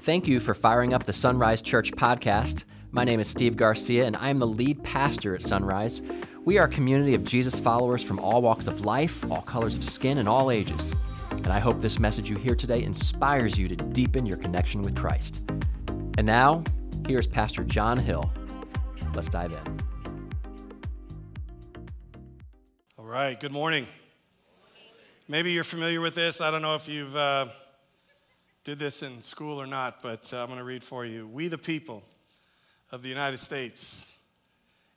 Thank you for firing up the Sunrise Church podcast. My name is Steve Garcia, and I am the lead pastor at Sunrise. We are a community of Jesus followers from all walks of life, all colors of skin, and all ages. And I hope this message you hear today inspires you to deepen your connection with Christ. And now, here's Pastor John Hill. Let's dive in. All right, good morning. Maybe you're familiar with this. I don't know if you've uh, did this in school or not, but uh, I'm going to read for you. We the people of the United States,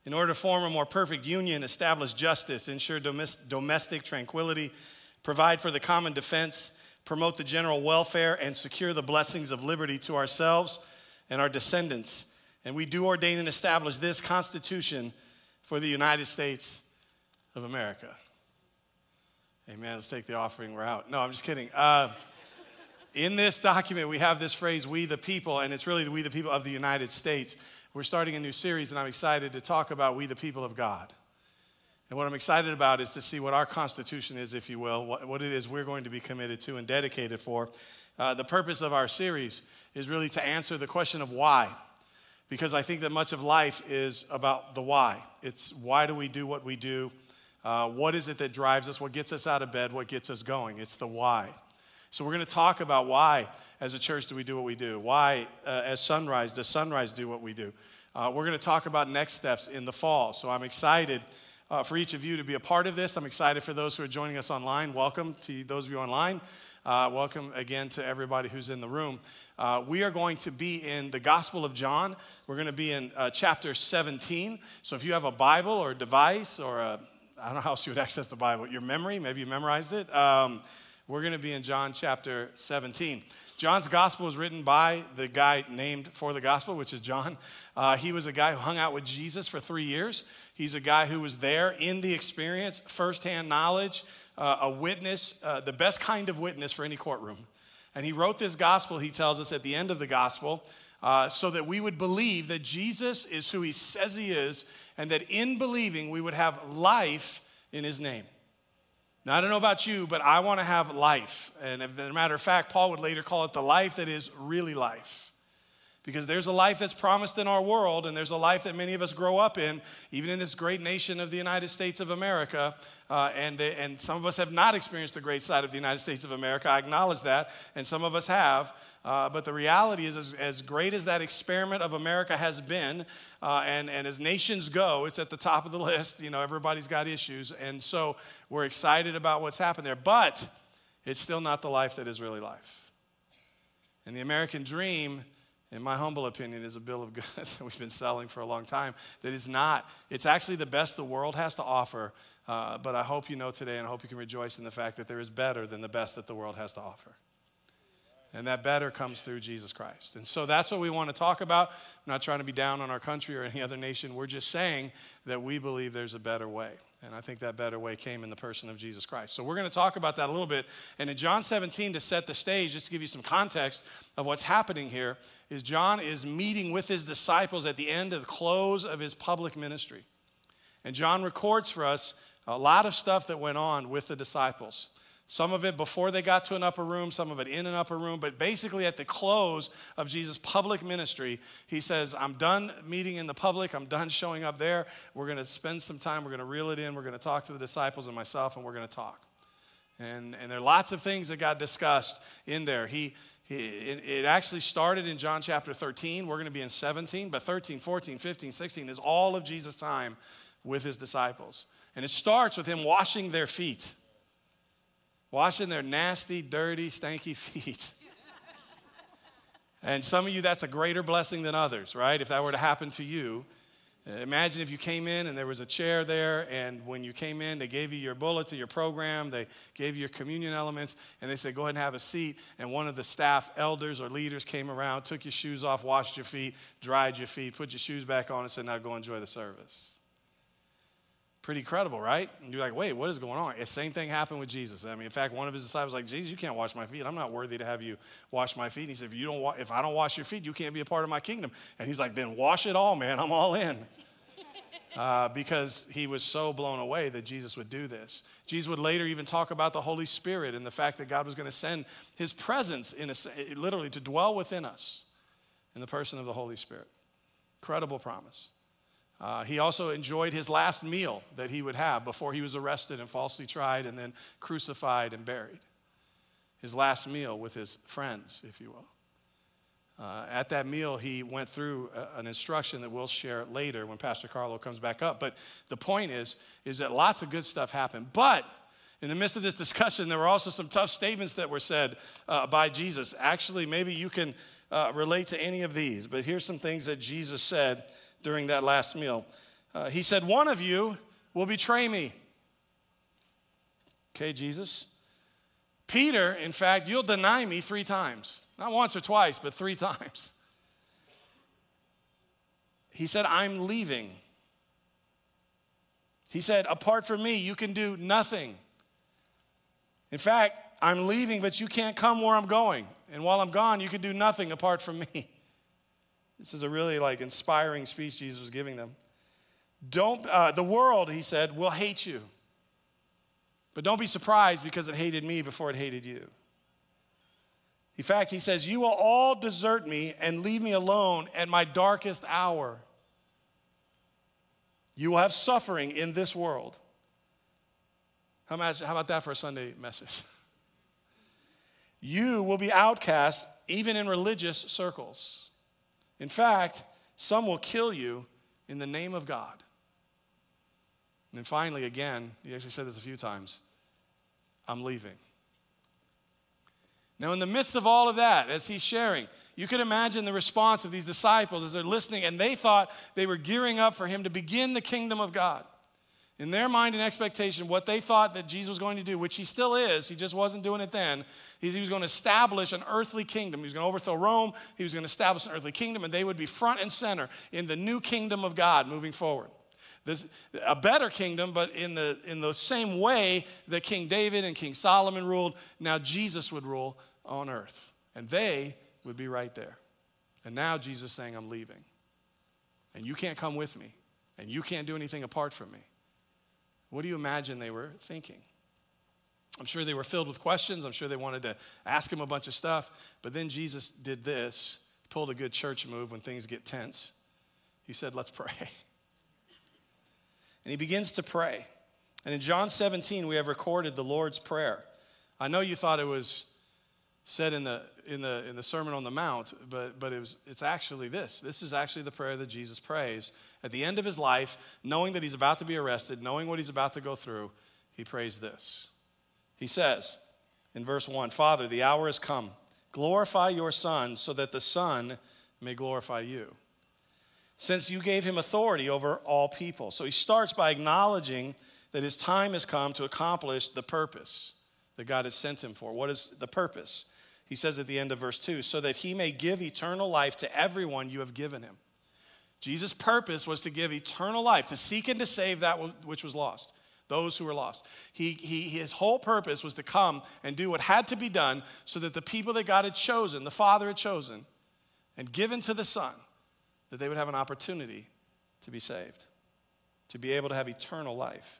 in order to form a more perfect union, establish justice, ensure domestic tranquility, provide for the common defense, promote the general welfare, and secure the blessings of liberty to ourselves and our descendants. And we do ordain and establish this Constitution for the United States of America. Amen. Let's take the offering. We're out. No, I'm just kidding. Uh, in this document, we have this phrase, we the people, and it's really we the people of the United States. We're starting a new series, and I'm excited to talk about we the people of God. And what I'm excited about is to see what our Constitution is, if you will, what, what it is we're going to be committed to and dedicated for. Uh, the purpose of our series is really to answer the question of why. Because I think that much of life is about the why. It's why do we do what we do? Uh, what is it that drives us? What gets us out of bed? What gets us going? It's the why. So, we're going to talk about why, as a church, do we do what we do? Why, uh, as Sunrise, does Sunrise do what we do? Uh, we're going to talk about next steps in the fall. So, I'm excited uh, for each of you to be a part of this. I'm excited for those who are joining us online. Welcome to those of you online. Uh, welcome again to everybody who's in the room. Uh, we are going to be in the Gospel of John. We're going to be in uh, chapter 17. So if you have a Bible or a device or a, I don't know how else you would access the Bible, your memory, maybe you memorized it. Um, we're going to be in John chapter 17. John's gospel was written by the guy named for the gospel, which is John. Uh, he was a guy who hung out with Jesus for three years. He's a guy who was there in the experience, firsthand knowledge, uh, a witness, uh, the best kind of witness for any courtroom. And he wrote this gospel, he tells us at the end of the gospel, uh, so that we would believe that Jesus is who he says he is, and that in believing we would have life in his name. Now, I don't know about you, but I want to have life. And as a matter of fact, Paul would later call it the life that is really life. Because there's a life that's promised in our world, and there's a life that many of us grow up in, even in this great nation of the United States of America. Uh, and, they, and some of us have not experienced the great side of the United States of America. I acknowledge that, and some of us have. Uh, but the reality is, as, as, great as that experiment of America has been, uh, and, and as nations go, it's at the top of the list. You know, everybody's got issues. And so we're excited about what's happened there. But it's still not the life that is really life. And the American dream in my humble opinion, is a bill of goods that we've been selling for a long time that is not, it's actually the best the world has to offer. Uh, but I hope you know today and I hope you can rejoice in the fact that there is better than the best that the world has to offer. And that better comes through Jesus Christ. And so that's what we want to talk about. I'm not trying to be down on our country or any other nation. We're just saying that we believe there's a better way. And I think that better way came in the person of Jesus Christ. So we're going to talk about that a little bit. And in John 17, to set the stage, just to give you some context of what's happening here, is John is meeting with his disciples at the end of the close of his public ministry. And John records for us a lot of stuff that went on with the disciples. Some of it before they got to an upper room, some of it in an upper room, but basically at the close of Jesus' public ministry, he says, I'm done meeting in the public, I'm done showing up there. We're going to spend some time, we're going to reel it in, we're going to talk to the disciples and myself, and we're going to talk. And, and there are lots of things that got discussed in there. He, it actually started in John chapter 13. We're going to be in 17, but 13, 14, 15, 16 is all of Jesus' time with his disciples. And it starts with him washing their feet washing their nasty, dirty, stanky feet. and some of you, that's a greater blessing than others, right? If that were to happen to you. Uh, imagine if you came in and there was a chair there, and when you came in, they gave you your bulletin, your program, they gave you your communion elements, and they said, Go ahead and have a seat. And one of the staff elders or leaders came around, took your shoes off, washed your feet, dried your feet, put your shoes back on, and said, Now go enjoy the service. Pretty credible, right? And you're like, wait, what is going on? The same thing happened with Jesus. I mean, in fact, one of his disciples was like, Jesus, you can't wash my feet. I'm not worthy to have you wash my feet. And he said, if, you don't wa- if I don't wash your feet, you can't be a part of my kingdom. And he's like, then wash it all, man. I'm all in. uh, because he was so blown away that Jesus would do this. Jesus would later even talk about the Holy Spirit and the fact that God was going to send his presence in a, literally to dwell within us in the person of the Holy Spirit. Incredible promise. Uh, he also enjoyed his last meal that he would have before he was arrested and falsely tried and then crucified and buried. His last meal with his friends, if you will. Uh, at that meal, he went through a, an instruction that we'll share later when Pastor Carlo comes back up. But the point is, is that lots of good stuff happened. But in the midst of this discussion, there were also some tough statements that were said uh, by Jesus. Actually, maybe you can uh, relate to any of these, but here's some things that Jesus said during that last meal. Uh, he said, One of you will betray me. Okay, Jesus. Peter, in fact, you'll deny me three times. Not once or twice, but three times. He said, I'm leaving. He said, Apart from me, you can do nothing. In fact, I'm leaving, but you can't come where I'm going. And while I'm gone, you can do nothing apart from me. This is a really like inspiring speech Jesus was giving them. Don't, uh, the world, he said, will hate you. But don't be surprised because it hated me before it hated you. In fact, he says, You will all desert me and leave me alone at my darkest hour. You will have suffering in this world. How, about that for a Sunday message? You will be outcast even in religious circles. In fact, some will kill you in the name of God. And then finally, again, he actually said this a few times I'm leaving. Now, in the midst of all of that, as he's sharing, you can imagine the response of these disciples as they're listening, and they thought they were gearing up for him to begin the kingdom of God. In their mind and expectation, what they thought that Jesus was going to do, which he still is, he just wasn't doing it then, is he was going to establish an earthly kingdom. He was going to overthrow Rome, he was going to establish an earthly kingdom, and they would be front and center in the new kingdom of God moving forward. This, a better kingdom, but in the, in the same way that King David and King Solomon ruled, now Jesus would rule on earth. And they would be right there. And now Jesus saying, I'm leaving. And you can't come with me. And you can't do anything apart from me. What do you imagine they were thinking? I'm sure they were filled with questions. I'm sure they wanted to ask him a bunch of stuff. But then Jesus did this, pulled a good church move when things get tense. He said, Let's pray. And he begins to pray. And in John 17, we have recorded the Lord's Prayer. I know you thought it was said in the, in the, in the Sermon on the Mount, but, but it was, it's actually this. This is actually the prayer that Jesus prays. At the end of his life, knowing that he's about to be arrested, knowing what he's about to go through, he prays this. He says in verse 1 Father, the hour has come. Glorify your Son so that the Son may glorify you. Since you gave him authority over all people. So he starts by acknowledging that his time has come to accomplish the purpose that God has sent him for. What is the purpose? He says at the end of verse 2 so that he may give eternal life to everyone you have given him. Jesus' purpose was to give eternal life, to seek and to save that which was lost, those who were lost. He, he, his whole purpose was to come and do what had to be done so that the people that God had chosen, the Father had chosen, and given to the Son, that they would have an opportunity to be saved, to be able to have eternal life.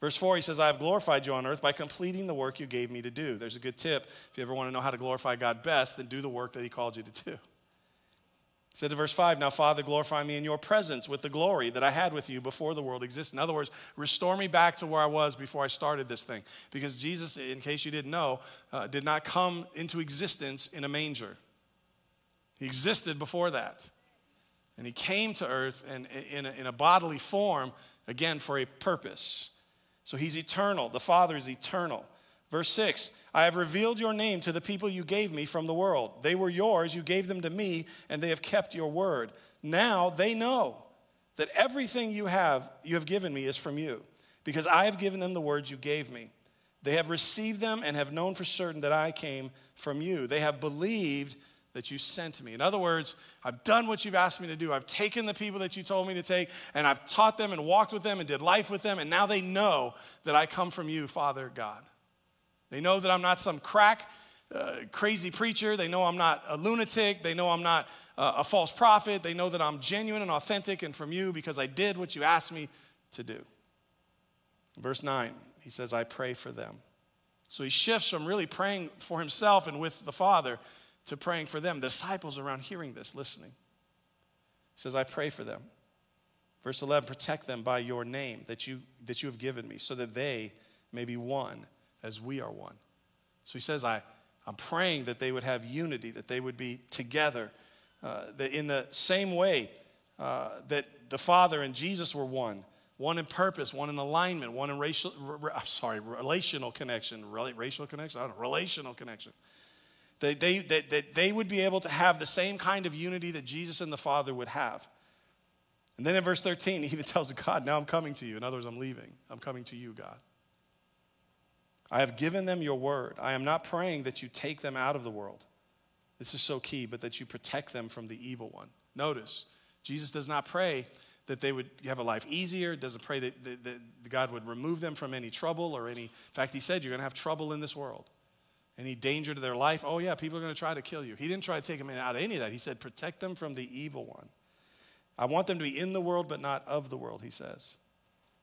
Verse 4, he says, I have glorified you on earth by completing the work you gave me to do. There's a good tip. If you ever want to know how to glorify God best, then do the work that he called you to do. He said to verse 5, Now, Father, glorify me in your presence with the glory that I had with you before the world existed. In other words, restore me back to where I was before I started this thing. Because Jesus, in case you didn't know, uh, did not come into existence in a manger, he existed before that. And he came to earth in, in, a, in a bodily form, again, for a purpose. So he's eternal. The Father is eternal. Verse 6 I have revealed your name to the people you gave me from the world. They were yours, you gave them to me, and they have kept your word. Now they know that everything you have you have given me is from you, because I have given them the words you gave me. They have received them and have known for certain that I came from you. They have believed that you sent me. In other words, I've done what you've asked me to do. I've taken the people that you told me to take, and I've taught them and walked with them and did life with them, and now they know that I come from you, Father God. They know that I'm not some crack uh, crazy preacher. They know I'm not a lunatic. They know I'm not uh, a false prophet. They know that I'm genuine and authentic and from you because I did what you asked me to do. Verse 9, he says, I pray for them. So he shifts from really praying for himself and with the Father to praying for them. The disciples around hearing this, listening. He says, I pray for them. Verse 11, protect them by your name that you, that you have given me, so that they may be one as we are one. So he says, I, I'm praying that they would have unity, that they would be together, uh, that in the same way uh, that the Father and Jesus were one, one in purpose, one in alignment, one in racial, r- sorry, relational connection, racial connection, I don't know, relational connection. That they, that, that they would be able to have the same kind of unity that Jesus and the Father would have. And then in verse 13, he even tells God, Now I'm coming to you. In other words, I'm leaving. I'm coming to you, God. I have given them your word. I am not praying that you take them out of the world. This is so key, but that you protect them from the evil one. Notice, Jesus does not pray that they would have a life easier, doesn't pray that, that, that God would remove them from any trouble or any. In fact, he said, You're going to have trouble in this world. Any danger to their life? Oh, yeah, people are going to try to kill you. He didn't try to take them out of any of that. He said, Protect them from the evil one. I want them to be in the world, but not of the world, he says.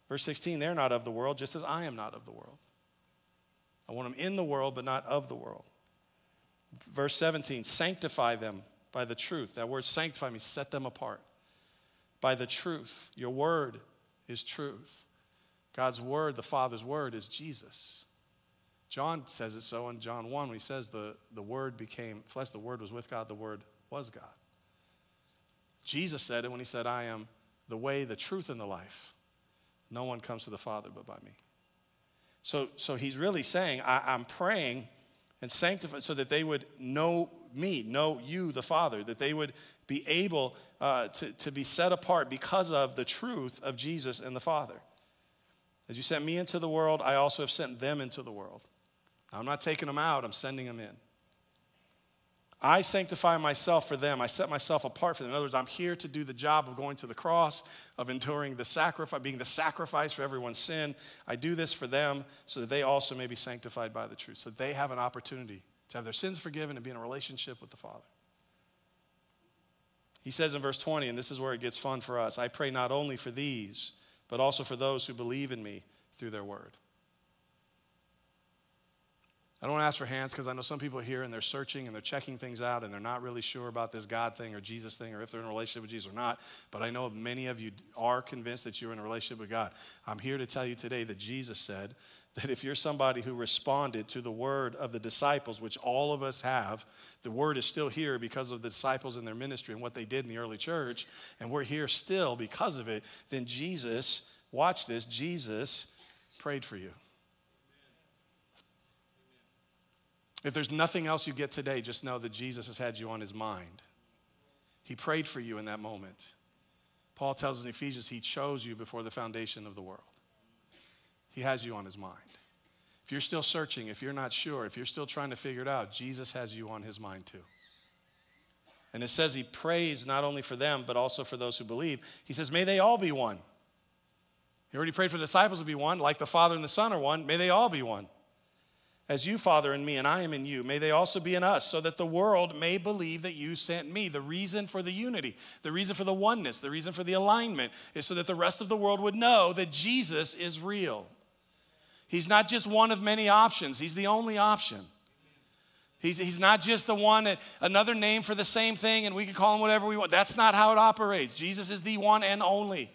Verse 16, they're not of the world, just as I am not of the world. I want them in the world, but not of the world. Verse 17, sanctify them by the truth. That word sanctify means set them apart. By the truth. Your word is truth. God's word, the Father's word, is Jesus. John says it so in John 1 when he says the, the word became flesh, the word was with God, the word was God. Jesus said it when he said, I am the way, the truth, and the life. No one comes to the Father but by me. So, so he's really saying, I, am praying and sanctify so that they would know me, know you, the Father, that they would be able uh, to, to be set apart because of the truth of Jesus and the Father. As you sent me into the world, I also have sent them into the world. I'm not taking them out, I'm sending them in. I sanctify myself for them. I set myself apart for them. In other words, I'm here to do the job of going to the cross, of enduring the sacrifice, being the sacrifice for everyone's sin. I do this for them so that they also may be sanctified by the truth, so they have an opportunity to have their sins forgiven and be in a relationship with the Father. He says in verse 20, and this is where it gets fun for us I pray not only for these, but also for those who believe in me through their word. I don't ask for hands because I know some people here and they're searching and they're checking things out and they're not really sure about this God thing or Jesus thing or if they're in a relationship with Jesus or not. But I know many of you are convinced that you're in a relationship with God. I'm here to tell you today that Jesus said that if you're somebody who responded to the word of the disciples, which all of us have, the word is still here because of the disciples and their ministry and what they did in the early church, and we're here still because of it, then Jesus, watch this, Jesus prayed for you. If there's nothing else you get today, just know that Jesus has had you on his mind. He prayed for you in that moment. Paul tells us in Ephesians, he chose you before the foundation of the world. He has you on his mind. If you're still searching, if you're not sure, if you're still trying to figure it out, Jesus has you on his mind too. And it says he prays not only for them, but also for those who believe. He says, May they all be one. He already prayed for the disciples to be one, like the Father and the Son are one. May they all be one. As you, Father, in me, and I am in you, may they also be in us, so that the world may believe that you sent me. The reason for the unity, the reason for the oneness, the reason for the alignment is so that the rest of the world would know that Jesus is real. He's not just one of many options, He's the only option. He's, he's not just the one that another name for the same thing and we can call him whatever we want. That's not how it operates. Jesus is the one and only.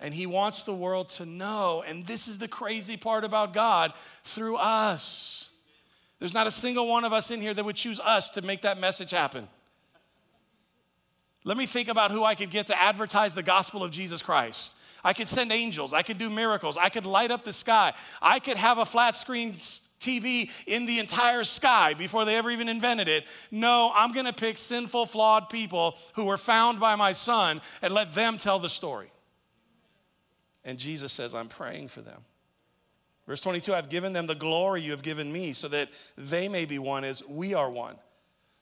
And he wants the world to know. And this is the crazy part about God through us. There's not a single one of us in here that would choose us to make that message happen. Let me think about who I could get to advertise the gospel of Jesus Christ. I could send angels. I could do miracles. I could light up the sky. I could have a flat screen TV in the entire sky before they ever even invented it. No, I'm going to pick sinful, flawed people who were found by my son and let them tell the story. And Jesus says, I'm praying for them. Verse 22 I've given them the glory you have given me so that they may be one as we are one.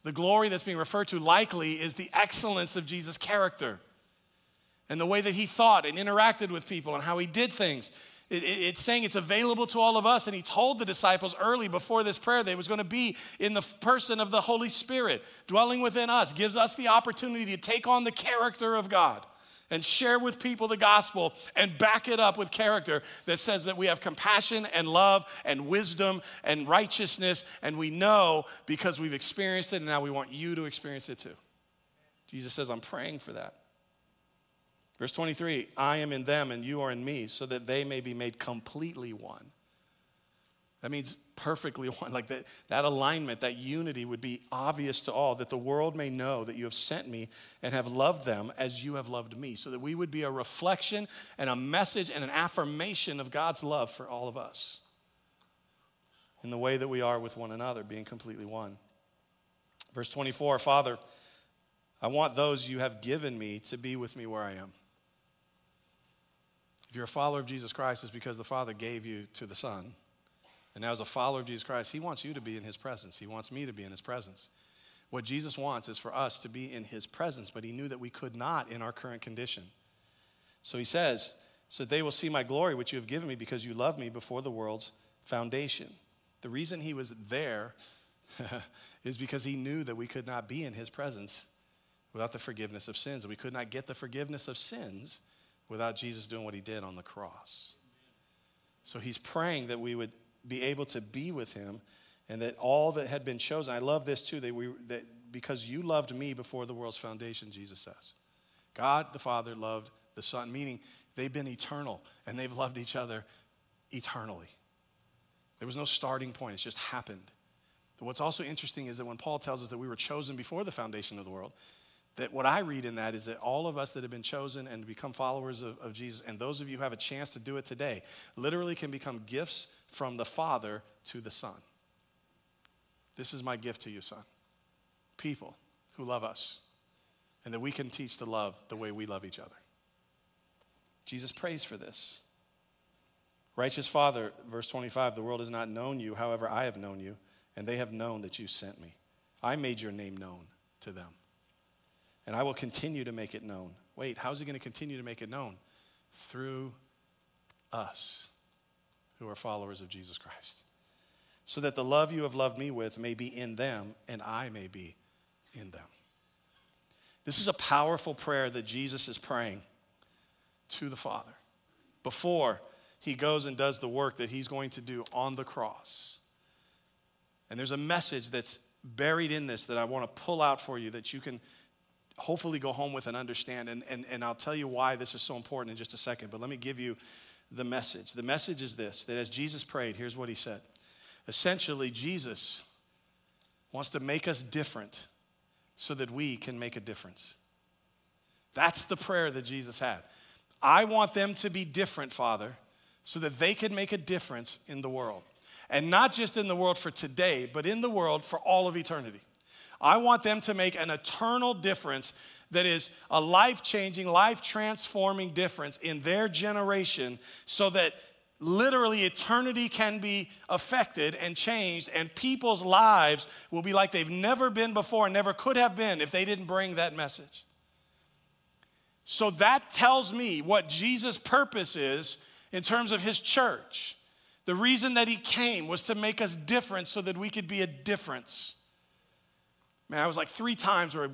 The glory that's being referred to likely is the excellence of Jesus' character and the way that he thought and interacted with people and how he did things. It, it, it's saying it's available to all of us. And he told the disciples early before this prayer that it was going to be in the person of the Holy Spirit dwelling within us, gives us the opportunity to take on the character of God and share with people the gospel and back it up with character that says that we have compassion and love and wisdom and righteousness. And we know because we've experienced it and now we want you to experience it too. Jesus says, I'm praying for that. Verse 23 I am in them and you are in me, so that they may be made completely one. That means perfectly one. Like that, that alignment, that unity would be obvious to all, that the world may know that you have sent me and have loved them as you have loved me, so that we would be a reflection and a message and an affirmation of God's love for all of us in the way that we are with one another, being completely one. Verse 24 Father, I want those you have given me to be with me where I am. If you're a follower of Jesus Christ, it's because the Father gave you to the Son. And now, as a follower of Jesus Christ, He wants you to be in His presence. He wants me to be in His presence. What Jesus wants is for us to be in His presence, but He knew that we could not in our current condition. So He says, So they will see my glory, which you have given me, because you loved me before the world's foundation. The reason He was there is because He knew that we could not be in His presence without the forgiveness of sins. We could not get the forgiveness of sins without Jesus doing what he did on the cross. So he's praying that we would be able to be with him and that all that had been chosen. I love this too, that we that because you loved me before the world's foundation, Jesus says. God the Father loved the Son, meaning they've been eternal and they've loved each other eternally. There was no starting point, it's just happened. But what's also interesting is that when Paul tells us that we were chosen before the foundation of the world, that what I read in that is that all of us that have been chosen and become followers of, of, Jesus, and those of you who have a chance to do it today, literally can become gifts from the Father to the Son. This is my gift to you, son. People who love us, and that we can teach to love the way we love each other. Jesus prays for this. Righteous Father, verse 25, the world has not known you, however, I have known you, and they have known that you sent me. I made your name known to them and I will continue to make it known. Wait, how's he going to continue to make it known? Through us who are followers of Jesus Christ. So that the love you have loved me with may be in them and I may be in them. This is a powerful prayer that Jesus is praying to the Father before he goes and does the work that he's going to do on the cross. And there's a message that's buried in this that I want to pull out for you that you can hopefully go home with and understand. And, and, and I'll tell you why this is so important in just a second, but let me give you the message. The message is this that as Jesus prayed, here's what he said. Essentially, Jesus wants to make us different so that we can make a difference. That's the prayer that Jesus had. I want them to be different, Father, so that they can make a difference in the world. And not just in the world for today, but in the world for all of eternity. I want them to make an eternal difference that is a life changing, life transforming difference in their generation so that literally eternity can be affected and changed, and people's lives will be like they've never been before and never could have been if they didn't bring that message. So that tells me what Jesus' purpose is in terms of his church. The reason that he came was to make us different so that we could be a difference. Man, I was like three times where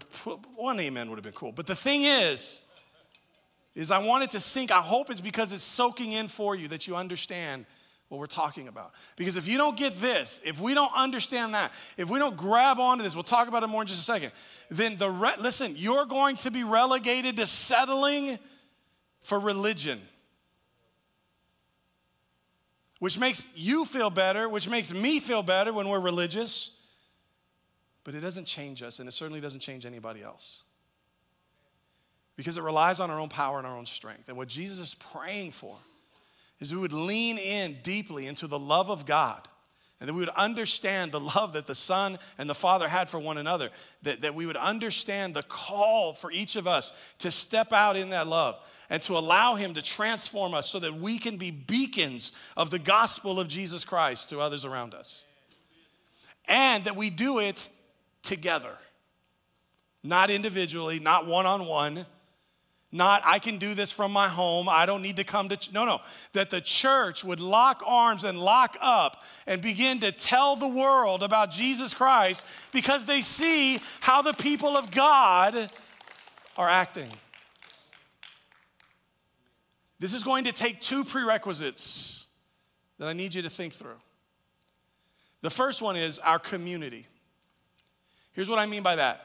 one amen would have been cool. But the thing is, is I wanted to sink. I hope it's because it's soaking in for you that you understand what we're talking about. Because if you don't get this, if we don't understand that, if we don't grab onto this, we'll talk about it more in just a second. Then the re- listen, you're going to be relegated to settling for religion. Which makes you feel better, which makes me feel better when we're religious but it doesn't change us, and it certainly doesn't change anybody else. Because it relies on our own power and our own strength. And what Jesus is praying for is we would lean in deeply into the love of God and that we would understand the love that the Son and the Father had for one another, that, that we would understand the call for each of us to step out in that love and to allow Him to transform us so that we can be beacons of the gospel of Jesus Christ to others around us. And that we do it together, not individually, not one on one, Not, I can do this from my home. I don't need to come to. Ch-. No, no. That the church would lock arms and lock up and begin to tell the world about Jesus Christ because they see how the people of God are acting. This is going to take two prerequisites that I need you to think through. The first one is our community. Here's what I mean by that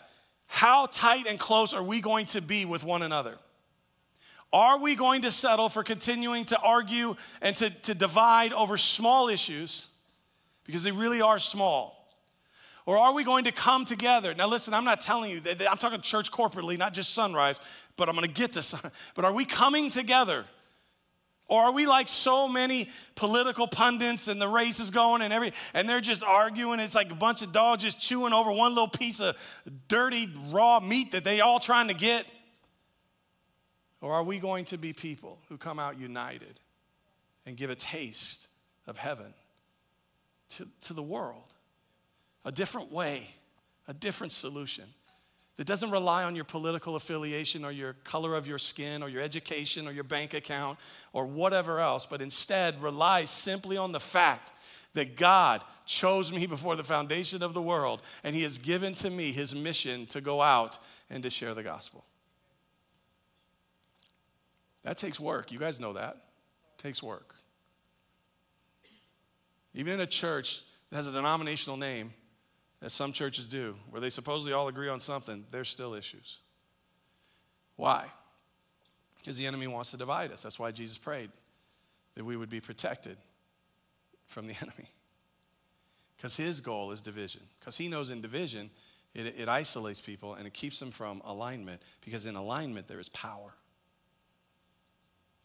how tight and close are we going to be with one another? Are we going to settle for continuing to argue and to, to divide over small issues because they really are small? Or are we going to come together? Now, listen, I'm not telling you, I'm talking church corporately, not just sunrise, but I'm going to get to sun. But are we coming together? Or are we like so many political pundits and the race is going and every and they're just arguing? It's like a bunch of dogs just chewing over one little piece of dirty raw meat that they all trying to get. Or are we going to be people who come out united and give a taste of heaven to, to the world? A different way, a different solution that doesn't rely on your political affiliation or your color of your skin or your education or your bank account or whatever else, but instead relies simply on the fact that God chose me before the foundation of the world and He has given to me His mission to go out and to share the gospel. That takes work. You guys know that. It takes work. Even in a church that has a denominational name, as some churches do, where they supposedly all agree on something, there's still issues. Why? Because the enemy wants to divide us. That's why Jesus prayed that we would be protected from the enemy. Because his goal is division. Because he knows in division, it, it isolates people and it keeps them from alignment. Because in alignment, there is power.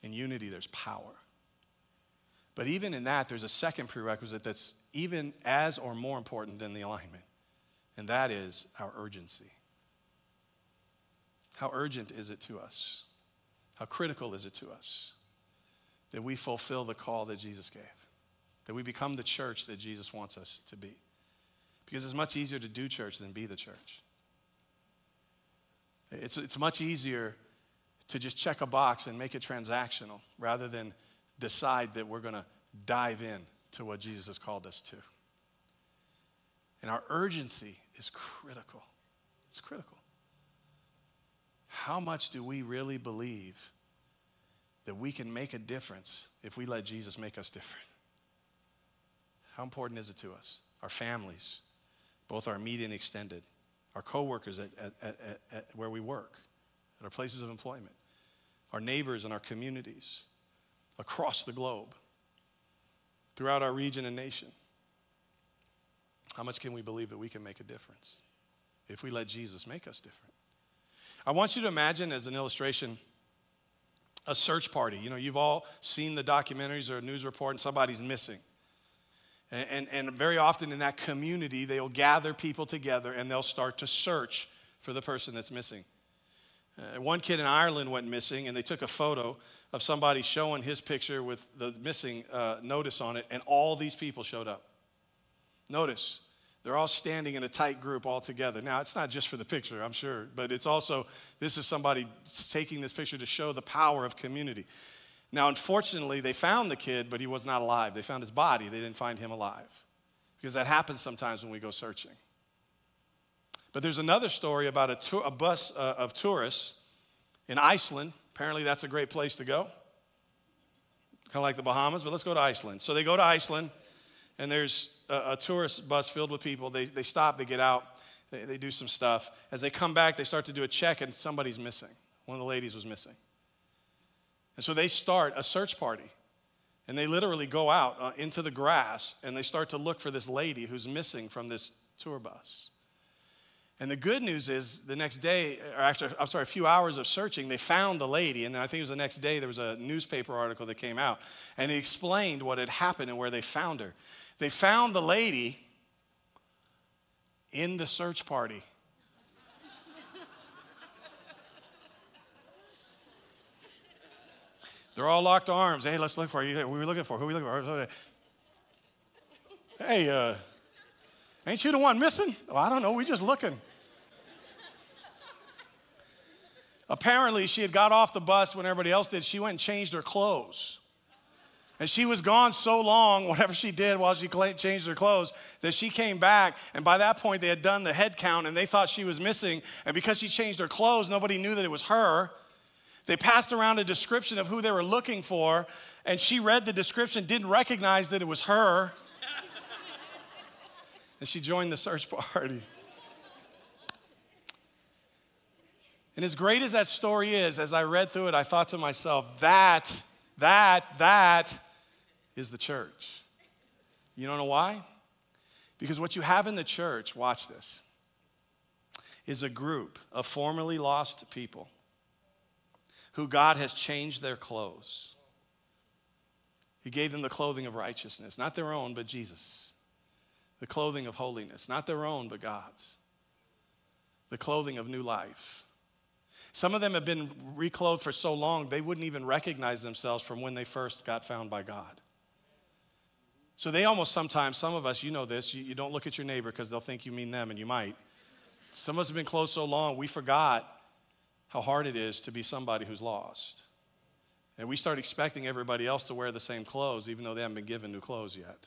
In unity, there's power. But even in that, there's a second prerequisite that's even as or more important than the alignment and that is our urgency. How urgent is it to us? How critical is it to us that we fulfill the call that Jesus gave? That we become the church that Jesus wants us to be? Because it's much easier to do church than be the church. It's, it's much easier to just check a box and make it transactional rather than decide that we're going to dive in to what Jesus has called us to. And our urgency is critical. It's critical. How much do we really believe that we can make a difference if we let Jesus make us different? How important is it to us? Our families, both our immediate and extended, our coworkers at, at, at, at where we work, at our places of employment, our neighbors and our communities across the globe, throughout our region and nation. How much can we believe that we can make a difference if we let Jesus make us different? I want you to imagine, as an illustration, a search party. You know, you've all seen the documentaries or a news report, and somebody's missing. And, and, and, very often in that community, they'll gather people together and they'll start to search for the person that's missing. Uh, one kid in Ireland went missing, and they took a photo of somebody showing his picture with the missing uh, notice on it, and all these people showed up. Notice, they're all standing in a tight group all together. Now, it's not just for the picture, I'm sure, but it's also, this is somebody taking this picture to show the power of community. Now, unfortunately, they found the kid, but he was not alive. They found his body, they didn't find him alive. Because that happens sometimes when we go searching. But there's another story about a, tour, a bus uh, of tourists in Iceland. Apparently, that's a great place to go. Kind of like the Bahamas, but let's go to Iceland. So they go to Iceland and there's a, a, tourist bus filled with people. They, they stop, they get out, they, they do some stuff. As they come back, they start to do a check, and somebody's missing. One of the ladies was missing. And so they start a search party. And they literally go out uh, into the grass and they start to look for this lady who's missing from this tour bus. And the good news is the next day, or after, I'm sorry, a few hours of searching, they found the lady. And I think it was the next day, there was a newspaper article that came out. And it explained what had happened and where they found her. They found the lady in the search party. They're all locked arms. Hey, let's look for you. We looking for? Who are we looking for? Hey, uh, ain't you the one missing? Oh, I don't know. We're just looking. Apparently, she had got off the bus when everybody else did. She went and changed her clothes. And she was gone so long, whatever she did while she changed her clothes, that she came back. And by that point, they had done the head count and they thought she was missing. And because she changed her clothes, nobody knew that it was her. They passed around a description of who they were looking for. And she read the description, didn't recognize that it was her. and she joined the search party. And as great as that story is, as I read through it, I thought to myself, that, that, that is the church. You don't know why? Because what you have in the church, watch this, is a group of formerly lost people who God has changed their clothes. He gave them the clothing of righteousness, not their own, but Jesus. The clothing of holiness, not their own, but God's. The clothing of new life. Some of them have been reclothed for so long, they wouldn't even recognize themselves from when they first got found by God. So they almost sometimes, some of us, you know this, you, you don't look at your neighbor because they'll think you mean them and you might. Some of us have been close so long, we forgot how hard it is to be somebody who's lost. And we start expecting everybody else to wear the same clothes, even though they haven't been given new clothes yet.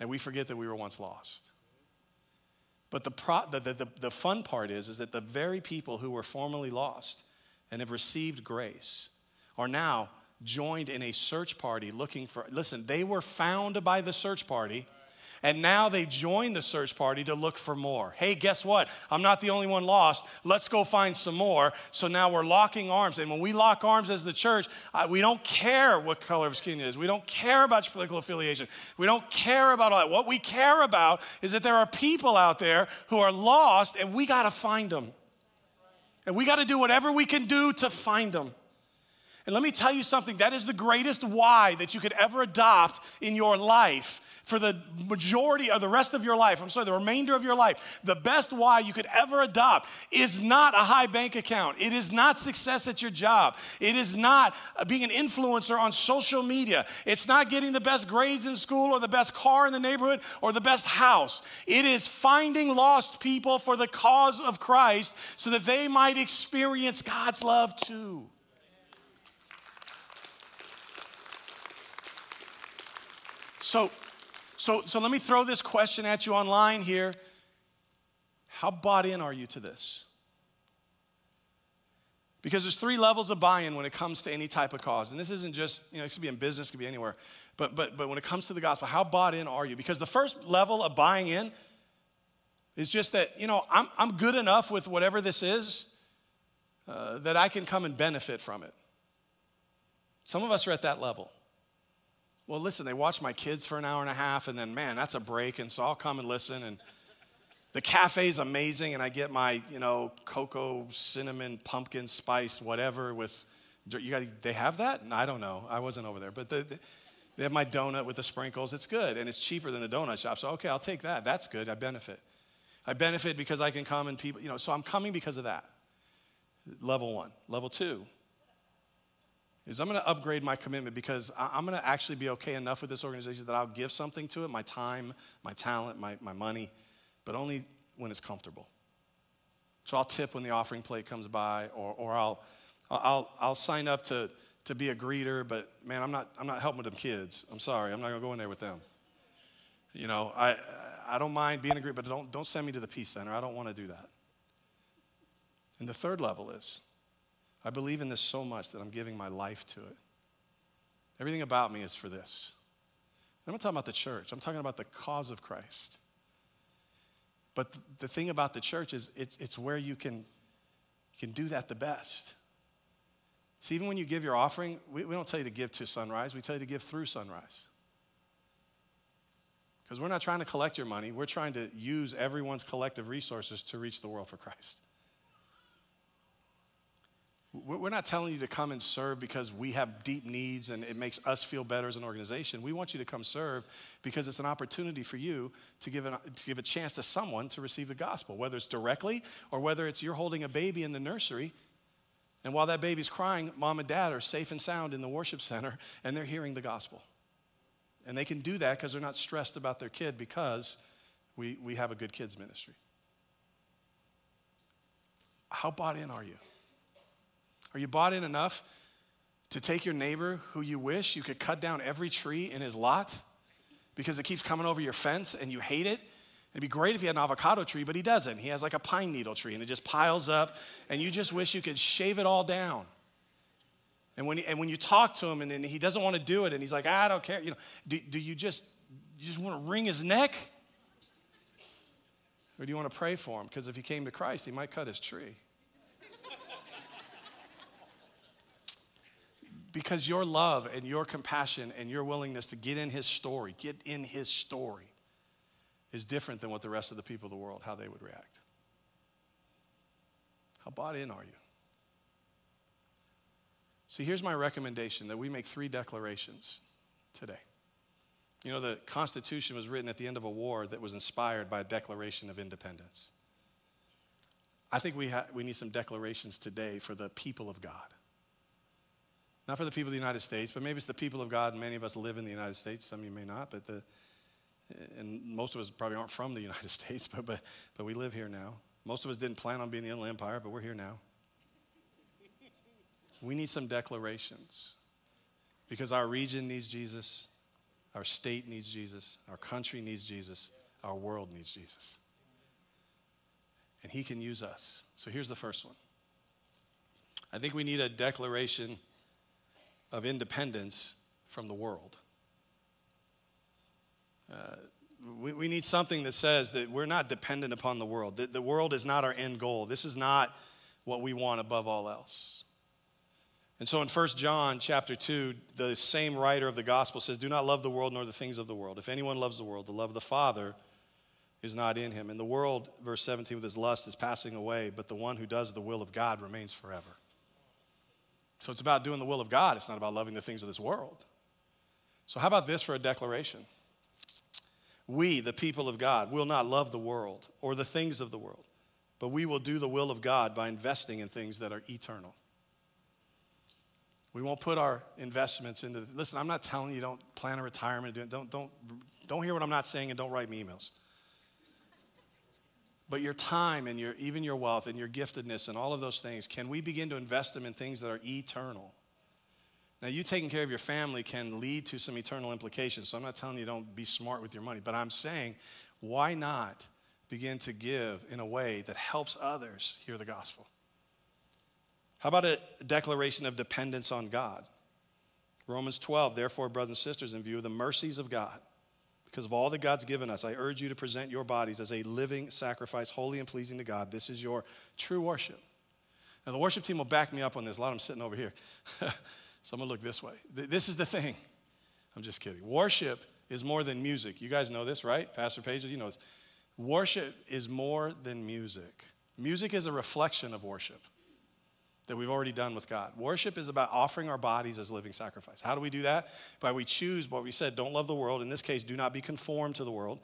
And we forget that we were once lost. But the, pro, the, the, the fun part is, is that the very people who were formerly lost and have received grace are now joined in a search party looking for, listen, they were found by the search party. And now they join the search party to look for more. Hey, guess what? I'm not the only one lost. Let's go find some more. So now we're locking arms. And when we lock arms as the church, uh, we don't care what color of skin is. We don't care about political affiliation. We don't care about all that. What we care about is that there are people out there who are lost, and we got to find them. And we got to do whatever we can do to find them. And let me tell you something that is the greatest why that you could ever adopt in your life for the majority of the rest of your life. I'm sorry, the remainder of your life. The best why you could ever adopt is not a high bank account. It is not success at your job. It is not uh, being an influencer on social media. It's not getting the best grades in school or the best car in the neighborhood or the best house. It is finding lost people for the cause of Christ so that they might experience God's love too. So, so, so let me throw this question at you online here. How bought in are you to this? Because there's three levels of buy-in when it comes to any type of cause. And this isn't just, you know, it could be in business, it could be anywhere. But but but when it comes to the gospel, how bought in are you? Because the first level of buying in is just that, you know, I'm, I'm good enough with whatever this is uh, that I can come and benefit from it. Some of us are at that level. Well, listen, they watch my kids for an hour and a half, and then, man, that's a break, and so I'll come and listen. And the cafe's amazing, and I get my, you know, cocoa, cinnamon, pumpkin spice, whatever with, you got, they have that? I don't know. I wasn't over there. But the, the, they have my donut with the sprinkles. It's good, and it's cheaper than the donut shop. So, okay, I'll take that. That's good. I benefit. I benefit because I can come and people, you know, so I'm coming because of that. Level one. Level two, is I'm going to upgrade my commitment because I'm going to actually be okay enough with this organization that I'll give something to it my time, my talent, my, my money, but only when it's comfortable. So I'll tip when the offering plate comes by, or, or I'll, I'll, I'll sign up to, to be a greeter, but man, I'm not, I'm not helping with them kids. I'm sorry, I'm not going to go in there with them. You know, I, I don't mind being a greeter, but don't, don't send me to the Peace Center. I don't want to do that. And the third level is I believe in this so much that I'm giving my life to it. Everything about me is for this. I'm not talking about the church, I'm talking about the cause of Christ. But the thing about the church is it's, it's where you can, can do that the best. See, even when you give your offering, we, we don't tell you to give to sunrise, we tell you to give through sunrise. Because we're not trying to collect your money, we're trying to use everyone's collective resources to reach the world for Christ. We're not telling you to come and serve because we have deep needs and it makes us feel better as an organization. We want you to come serve because it's an opportunity for you to give, an, to give a chance to someone to receive the gospel, whether it's directly or whether it's you're holding a baby in the nursery. And while that baby's crying, mom and dad are safe and sound in the worship center and they're hearing the gospel. And they can do that because they're not stressed about their kid because we, we have a good kids ministry. How bought in are you? Are you bought in enough to take your neighbor who you wish you could cut down every tree in his lot because it keeps coming over your fence and you hate it? It'd be great if he had an avocado tree, but he doesn't. He has like a pine needle tree and it just piles up and you just wish you could shave it all down. And when, he, and when you talk to him and then he doesn't want to do it and he's like, ah, I don't care, you know, do, do you just you just want to wring his neck? Or do you want to pray for him? Because if he came to Christ, he might cut his tree. Because your love and your compassion and your willingness to get in his story, get in his story, is different than what the rest of the people of the world, how they would react. How bought in are you? See, here's my recommendation that we make three declarations today. You know, the Constitution was written at the end of a war that was inspired by a Declaration of Independence. I think we, ha- we need some declarations today for the people of God. Not for the people of the United States, but maybe it's the people of God. Many of us live in the United States. Some of you may not, but the, and most of us probably aren't from the United States, but, but, but we live here now. Most of us didn't plan on being the Inland Empire, but we're here now. We need some declarations because our region needs Jesus. Our state needs Jesus. Our country needs Jesus. Our world needs Jesus. And He can use us. So here's the first one I think we need a declaration of independence from the world. Uh, we, we need something that says that we're not dependent upon the world, that the world is not our end goal. This is not what we want above all else. And so in 1 John chapter 2, the same writer of the gospel says, Do not love the world nor the things of the world. If anyone loves the world, the love of the Father is not in him. And the world, verse 17, with his lust is passing away, but the one who does the will of God remains forever. So it's about doing the will of God, it's not about loving the things of this world. So, how about this for a declaration? We, the people of God, will not love the world or the things of the world, but we will do the will of God by investing in things that are eternal. We won't put our investments into. Listen, I'm not telling you don't plan a retirement. Don't don't don't hear what I'm not saying and don't write me emails. But your time and your even your wealth and your giftedness and all of those things, can we begin to invest them in things that are eternal? Now, you taking care of your family can lead to some eternal implications. So I'm not telling you don't be smart with your money, but I'm saying, why not begin to give in a way that helps others hear the gospel? How about a declaration of dependence on God? Romans 12, therefore, brothers and sisters, in view of the mercies of God, because of all that God's given us, I urge you to present your bodies as a living sacrifice, holy and pleasing to God. This is your true worship. Now, the worship team will back me up on this. A lot of them sitting over here. so I'm going to look this way. This is the thing. I'm just kidding. Worship is more than music. You guys know this, right? Pastor Page, you know this. Worship is more than music. Music is a reflection of worship that we've already done with God. Worship is about offering our bodies as living sacrifice. How do we do that? By we choose what we said, don't love the world. In this case, do not be conformed to the world,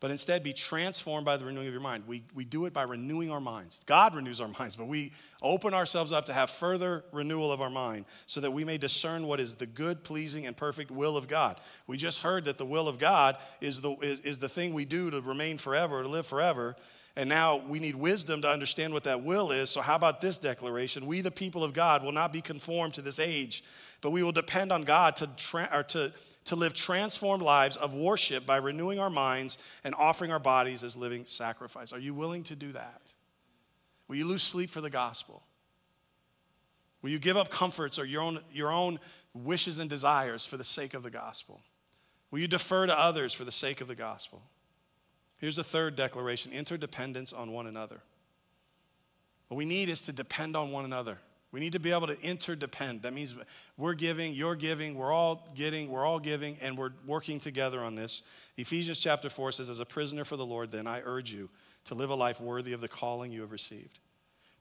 but instead be transformed by the renewing of your mind. We, we do it by renewing our minds. God renews our minds, but we open ourselves up to have further renewal of our mind so that we may discern what is the good, pleasing, and perfect will of God. We just heard that the will of God is the, is, is the thing we do to remain forever, to live forever. And now we need wisdom to understand what that will is. So, how about this declaration? We, the people of God, will not be conformed to this age, but we will depend on God to, tra- to, to live transformed lives of worship by renewing our minds and offering our bodies as living sacrifice. Are you willing to do that? Will you lose sleep for the gospel? Will you give up comforts or your own, your own wishes and desires for the sake of the gospel? Will you defer to others for the sake of the gospel? Here's the third declaration interdependence on one another. What we need is to depend on one another. We need to be able to interdepend. That means we're giving, you're giving, we're all getting, we're all giving, and we're working together on this. Ephesians chapter 4 says, As a prisoner for the Lord, then I urge you to live a life worthy of the calling you have received.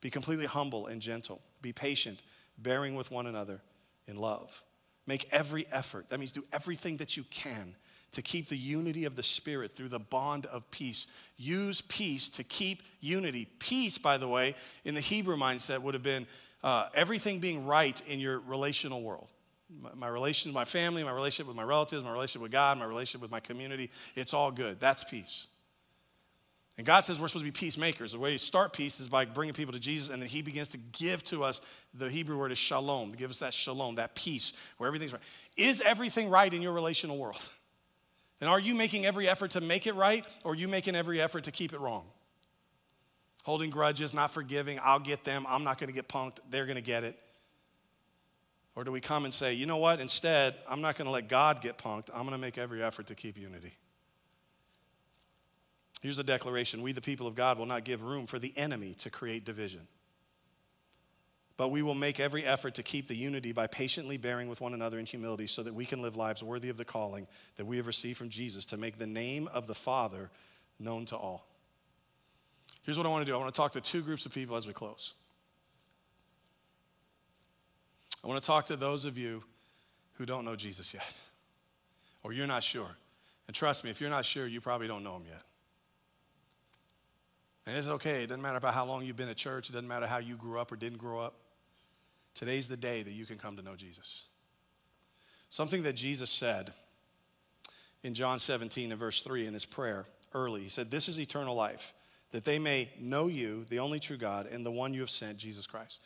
Be completely humble and gentle. Be patient, bearing with one another in love. Make every effort. That means do everything that you can to keep the unity of the Spirit through the bond of peace. Use peace to keep unity. Peace, by the way, in the Hebrew mindset would have been uh, everything being right in your relational world. My, my relation with my family, my relationship with my relatives, my relationship with God, my relationship with my community, it's all good. That's peace. And God says we're supposed to be peacemakers. The way you start peace is by bringing people to Jesus, and then He begins to give to us the Hebrew word is shalom, to give us that shalom, that peace where everything's right. Is everything right in your relational world? And are you making every effort to make it right, or are you making every effort to keep it wrong? Holding grudges, not forgiving, I'll get them, I'm not gonna get punked, they're gonna get it. Or do we come and say, you know what, instead, I'm not gonna let God get punked, I'm gonna make every effort to keep unity? Here's the declaration We, the people of God, will not give room for the enemy to create division. But we will make every effort to keep the unity by patiently bearing with one another in humility so that we can live lives worthy of the calling that we have received from Jesus to make the name of the Father known to all. Here's what I want to do I want to talk to two groups of people as we close. I want to talk to those of you who don't know Jesus yet, or you're not sure. And trust me, if you're not sure, you probably don't know him yet. And it's okay. It doesn't matter about how long you've been at church, it doesn't matter how you grew up or didn't grow up. Today's the day that you can come to know Jesus. Something that Jesus said in John 17 and verse 3 in his prayer early. He said, This is eternal life, that they may know you, the only true God, and the one you have sent, Jesus Christ.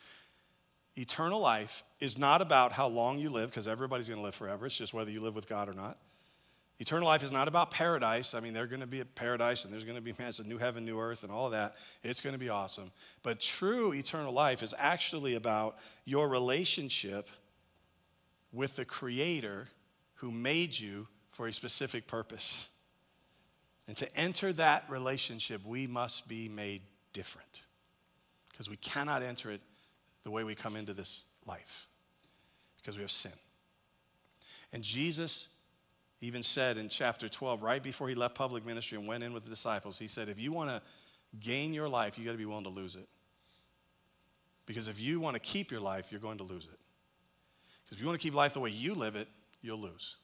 Eternal life is not about how long you live, because everybody's going to live forever. It's just whether you live with God or not. Eternal life is not about paradise. I mean, they're going to be a paradise and there's going to be man, a new heaven, new earth, and all that. It's going to be awesome. But true eternal life is actually about your relationship with the Creator who made you for a specific purpose. And to enter that relationship, we must be made different because we cannot enter it the way we come into this life because we have sin. And Jesus even said in chapter 12, right before he left public ministry and went in with the disciples, he said, If you want to gain your life, you got to be willing to lose it. Because if you want to keep your life, you're going to lose it. Because if you want to keep life the way you live it, you'll lose.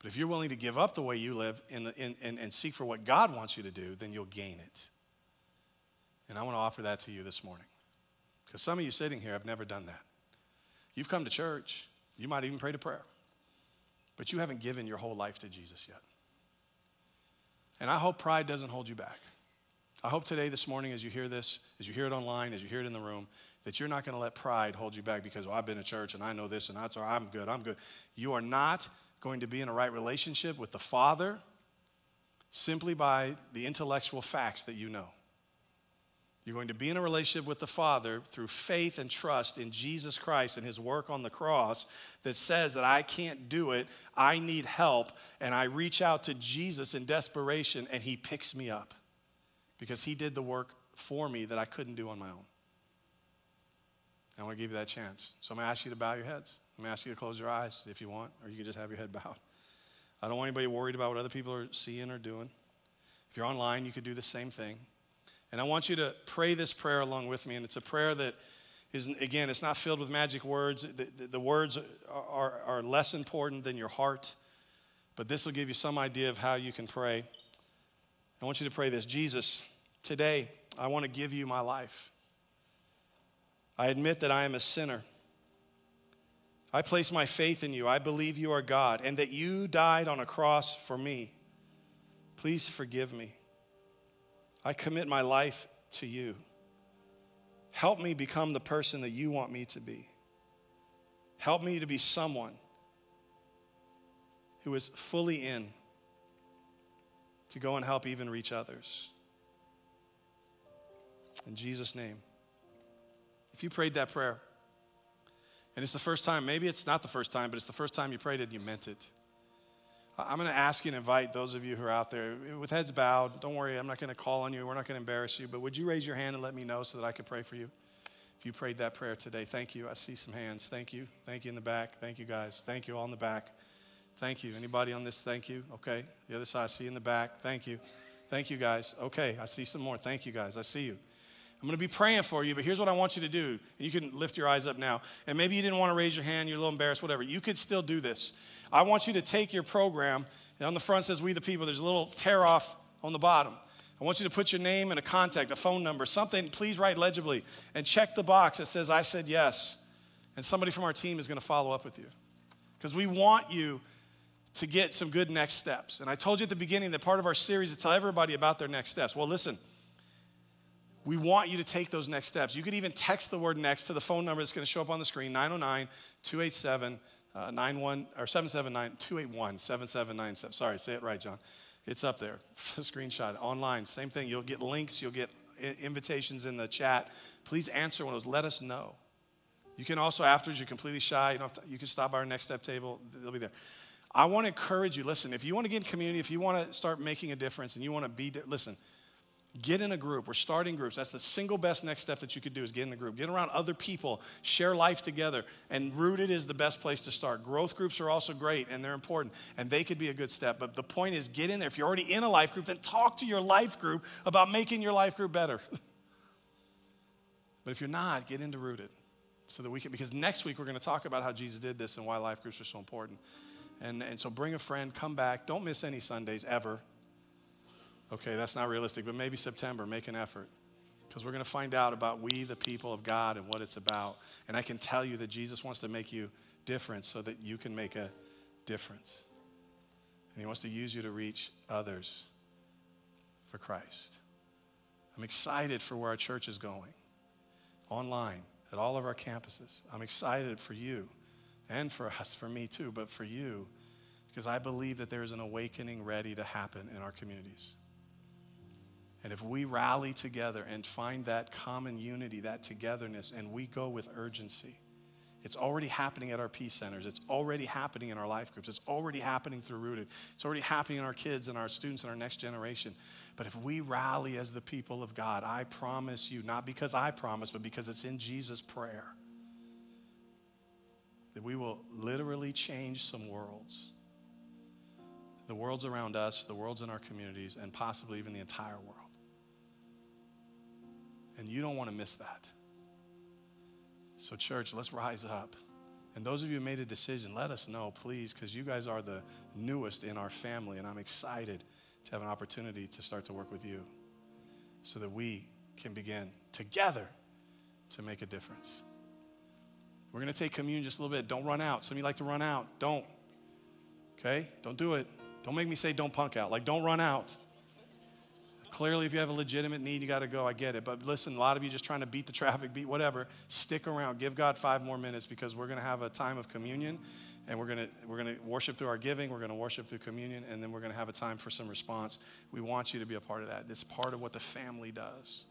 But if you're willing to give up the way you live and, and, and, and seek for what God wants you to do, then you'll gain it. And I want to offer that to you this morning. Because some of you sitting here have never done that. You've come to church, you might even pray a prayer but you haven't given your whole life to Jesus yet. And I hope pride doesn't hold you back. I hope today, this morning, as you hear this, as you hear it online, as you hear it in the room, that you're not going to let pride hold you back because, oh, I've been to church and I know this and that's all, I'm good, I'm good. You are not going to be in a right relationship with the Father simply by the intellectual facts that you know. You're going to be in a relationship with the Father through faith and trust in Jesus Christ and his work on the cross that says that I can't do it, I need help, and I reach out to Jesus in desperation and he picks me up because he did the work for me that I couldn't do on my own. I want to give you that chance. So I'm going to ask you to bow your heads. I'm going to ask you to close your eyes if you want, or you can just have your head bowed. I don't want anybody worried about what other people are seeing or doing. If you're online, you could do the same thing. And I want you to pray this prayer along with me. And it's a prayer that is, again, it's not filled with magic words. The, the, the words are, are less important than your heart, but this will give you some idea of how you can pray. I want you to pray this Jesus, today I want to give you my life. I admit that I am a sinner. I place my faith in you. I believe you are God and that you died on a cross for me. Please forgive me. I commit my life to you. Help me become the person that you want me to be. Help me to be someone who is fully in to go and help even reach others. In Jesus' name. If you prayed that prayer, and it's the first time, maybe it's not the first time, but it's the first time you prayed it and you meant it. I'm going to ask and invite those of you who are out there with heads bowed. Don't worry, I'm not going to call on you. We're not going to embarrass you. But would you raise your hand and let me know so that I could pray for you? If you prayed that prayer today, thank you. I see some hands. Thank you. Thank you in the back. Thank you, guys. Thank you all in the back. Thank you. Anybody on this? Thank you. Okay. The other side, I see in the back. Thank you. Thank you, guys. Okay. I see some more. Thank you, guys. I see you. I'm going to be praying for you, but here's what I want you to do. You can lift your eyes up now. And maybe you didn't want to raise your hand, you're a little embarrassed, whatever. You could still do this. I want you to take your program, and on the front says We the People. There's a little tear off on the bottom. I want you to put your name and a contact, a phone number, something, please write legibly, and check the box that says I said yes. And somebody from our team is going to follow up with you. Because we want you to get some good next steps. And I told you at the beginning that part of our series is to tell everybody about their next steps. Well, listen, we want you to take those next steps. You could even text the word next to the phone number that's going to show up on the screen 909 287 uh, 91 or 779 281 7797. Sorry, say it right, John. It's up there. Screenshot online. Same thing. You'll get links, you'll get invitations in the chat. Please answer one of those. Let us know. You can also, afterwards, you're completely shy. You, to, you can stop by our next step table, they'll be there. I want to encourage you listen, if you want to get in community, if you want to start making a difference and you want to be, listen, Get in a group. We're starting groups. That's the single best next step that you could do is get in a group. Get around other people, share life together. And rooted is the best place to start. Growth groups are also great and they're important and they could be a good step. But the point is get in there. If you're already in a life group, then talk to your life group about making your life group better. but if you're not, get into rooted. So that we can because next week we're going to talk about how Jesus did this and why life groups are so important. And, and so bring a friend, come back. Don't miss any Sundays ever. Okay, that's not realistic, but maybe September, make an effort. Because we're going to find out about we, the people of God, and what it's about. And I can tell you that Jesus wants to make you different so that you can make a difference. And He wants to use you to reach others for Christ. I'm excited for where our church is going online at all of our campuses. I'm excited for you and for us, for me too, but for you, because I believe that there is an awakening ready to happen in our communities. And if we rally together and find that common unity, that togetherness, and we go with urgency, it's already happening at our peace centers. It's already happening in our life groups. It's already happening through Rooted. It's already happening in our kids and our students and our next generation. But if we rally as the people of God, I promise you, not because I promise, but because it's in Jesus' prayer, that we will literally change some worlds. The worlds around us, the worlds in our communities, and possibly even the entire world. And you don't want to miss that. So, church, let's rise up. And those of you who made a decision, let us know, please, because you guys are the newest in our family, and I'm excited to have an opportunity to start to work with you so that we can begin together to make a difference. We're going to take communion just a little bit. Don't run out. Some of you like to run out. Don't. Okay? Don't do it. Don't make me say don't punk out. Like, don't run out. Clearly, if you have a legitimate need, you got to go. I get it. But listen, a lot of you just trying to beat the traffic, beat whatever. Stick around. Give God five more minutes because we're going to have a time of communion and we're going to we're going to worship through our giving we're going to worship through communion and then we're going to have a time for some response we want you to be a part of that this part of what the family does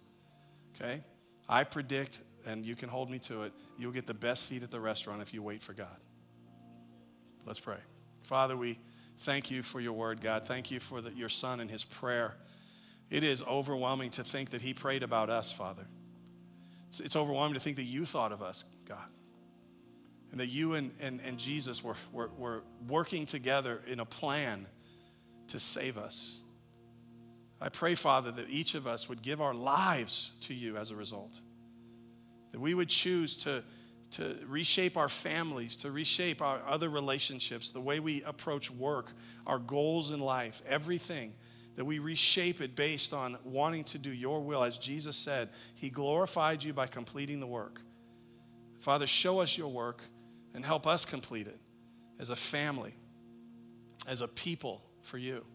okay i predict and you can hold me to it you'll get the best seat at the restaurant if you wait for god let's pray father we thank you for your word god thank you for the, your son and his prayer it is overwhelming to think that He prayed about us, Father. It's, it's overwhelming to think that you thought of us, God. And that you and, and, and Jesus were, were, were working together in a plan to save us. I pray, Father, that each of us would give our lives to you as a result. That we would choose to, to reshape our families, to reshape our other relationships, the way we approach work, our goals in life, everything that we reshape it based on wanting to do your will. As Jesus said, He glorified you by completing the work. Father, show us your work and help us complete it as a family, as a people for you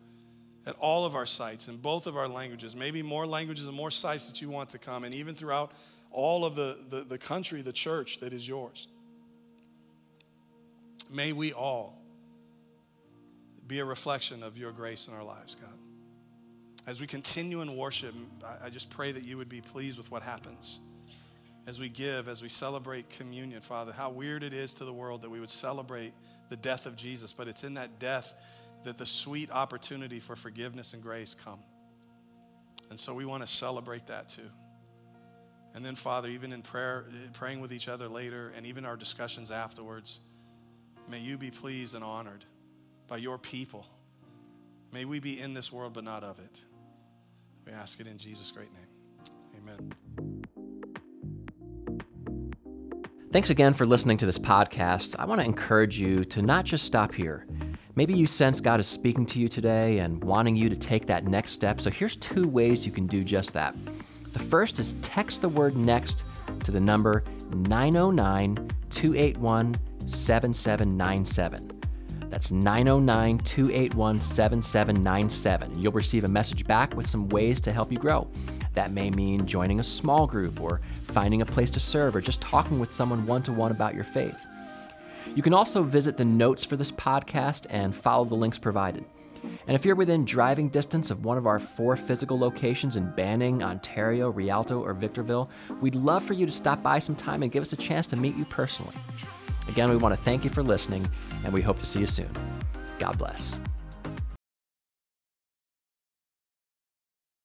at all of our sites in both of our languages, maybe more languages and more sites that you want to come, and even throughout all of the, the, the country, the church that is yours. May we all be a reflection of your grace in our lives, God. As we continue in worship, I just pray that you would be pleased with what happens. As we give, as we celebrate communion, Father, how weird it is to the world that we would celebrate the death of Jesus, but it's in that death that the sweet opportunity for forgiveness and grace come. And so we want to celebrate that too. And then, Father, even in prayer, eh, praying with each other later, and even our discussions afterwards, may you be pleased and honored by your people. May we be in this world, but not of it. We ask it in Jesus' great name. Amen. Thanks again for listening to this podcast. I want to encourage you to not just stop here. Maybe you sense God is speaking to you today and wanting you to take that next step. So here's two ways you can do just that. The first is text the word next to the number 909 281 7797. That's 909 281 7797. You'll receive a message back with some ways to help you grow. That may mean joining a small group or finding a place to serve or just talking with someone one to one about your faith. You can also visit the notes for this podcast and follow the links provided. And if you're within driving distance of one of our four physical locations in Banning, Ontario, Rialto, or Victorville, we'd love for you to stop by sometime and give us a chance to meet you personally. Again, we want to thank you for listening, and we hope to see you soon. God bless.